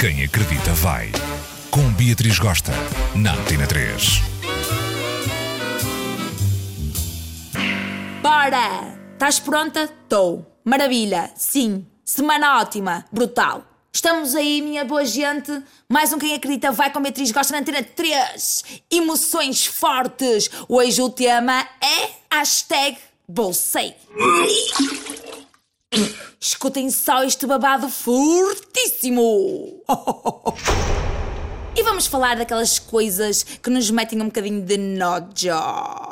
Quem acredita vai. Com Beatriz Gosta, na Antena 3. Bora! Estás pronta? Estou. Maravilha, sim. Semana ótima, brutal. Estamos aí, minha boa gente. Mais um Quem Acredita Vai com Beatriz Gosta na Antena 3. Emoções fortes. Hoje o tema é hashtag Bolsei. Escutem só este babado fortíssimo. E vamos falar daquelas coisas que nos metem um bocadinho de nojo.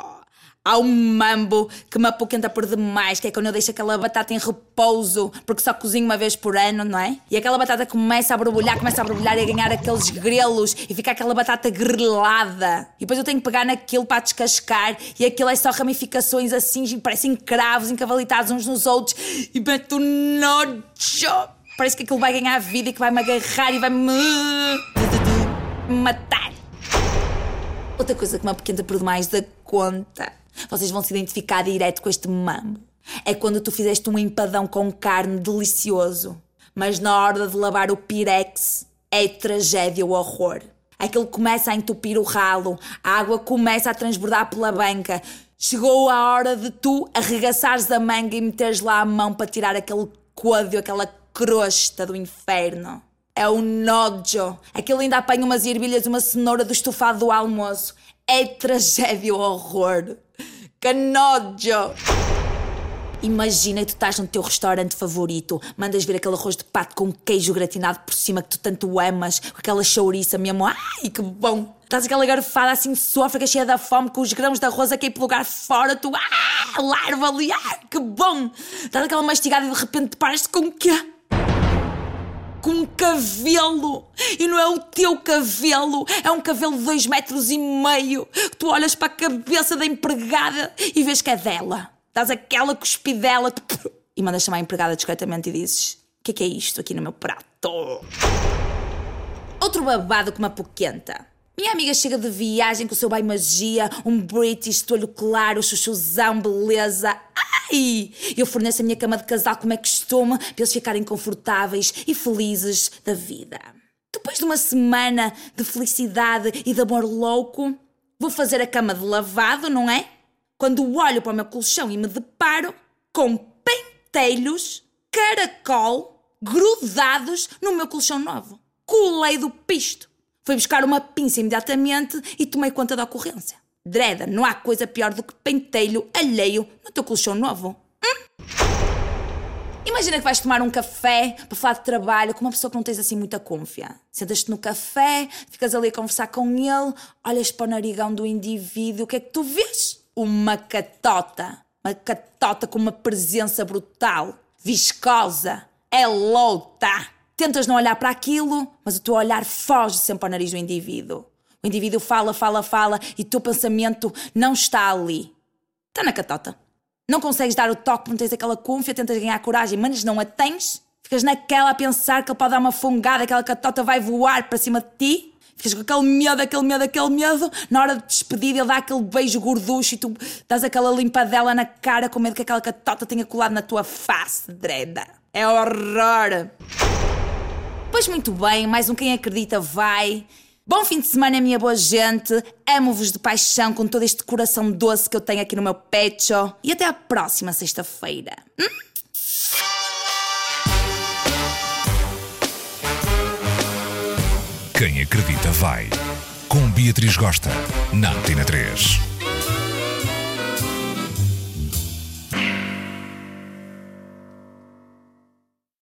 Há um mambo que me apoquenta por demais, que é quando eu deixo aquela batata em repouso, porque só cozinho uma vez por ano, não é? E aquela batata começa a borbulhar, começa a borbulhar e a ganhar aqueles grelos e fica aquela batata grelada. E depois eu tenho que pegar naquilo para descascar e aquilo é só ramificações assim, parecem cravos encavalitados uns nos outros e meto nojo. Parece que aquilo vai ganhar vida e que vai me agarrar e vai me matar. Outra coisa que me apoquenta por demais da conta. Vocês vão se identificar direto com este mambo. É quando tu fizeste um empadão com carne delicioso, mas na hora de lavar o pirex é tragédia o horror. Aquilo começa a entupir o ralo, a água começa a transbordar pela banca. Chegou a hora de tu arregaçares a manga e meteres lá a mão para tirar aquele coado, aquela crosta do inferno. É o nojo. Aquilo ainda apanha umas ervilhas uma cenoura do estofado do almoço. É tragédia, horror. Que nojo! Imagina que tu estás no teu restaurante favorito, mandas vir aquele arroz de pato com queijo gratinado por cima que tu tanto amas, com aquela chouriça mesmo, ai que bom! Estás aquela garfada assim sófrega, cheia da fome, com os grãos de arroz a cair pelo lugar fora, tu, ah, larva ali, ah, que bom! Estás aquela mastigada e de repente paras com o quê? Com um cabelo. E não é o teu cabelo, é um cabelo de dois metros e meio. Tu olhas para a cabeça da empregada e vês que é dela. Dás aquela cuspidela e mandas chamar a empregada discretamente e dizes: O que é que é isto aqui no meu prato? Outro babado que uma poquenta. Minha amiga chega de viagem com o seu bai magia, um British, olho claro, chuchuzão, beleza. Ai! Eu forneço a minha cama de casal como é costume, para eles ficarem confortáveis e felizes da vida. Depois de uma semana de felicidade e de amor louco, vou fazer a cama de lavado, não é? Quando olho para o meu colchão e me deparo com pentelhos, caracol, grudados no meu colchão novo. Colei do pisto. Fui buscar uma pinça imediatamente e tomei conta da ocorrência. Dreda, não há coisa pior do que pentelho alheio no teu colchão novo. Hum? Imagina que vais tomar um café para falar de trabalho com uma pessoa que não tens assim muita confiança. Sentas-te no café, ficas ali a conversar com ele, olhas para o narigão do indivíduo, o que é que tu vês? Uma catota. Uma catota com uma presença brutal, viscosa, é louta. Tentas não olhar para aquilo, mas o teu olhar foge sempre ao nariz do indivíduo. O indivíduo fala, fala, fala e o teu pensamento não está ali. Está na catota. Não consegues dar o toque, não tens aquela confiança, tentas ganhar coragem, mas não a tens. Ficas naquela a pensar que ele pode dar uma fungada, aquela catota vai voar para cima de ti. Ficas com aquele medo, aquele medo, aquele medo. Na hora de despedir, ele dá aquele beijo gorducho e tu dás aquela limpadela na cara com medo que aquela catota tenha colado na tua face, dreda. É horror! Pois muito bem, mais um Quem Acredita vai. Bom fim de semana, minha boa gente. Amo-vos de paixão com todo este coração doce que eu tenho aqui no meu pecho. E até à próxima sexta-feira. Hum? Quem acredita vai. Com Beatriz Gosta, na Antena 3.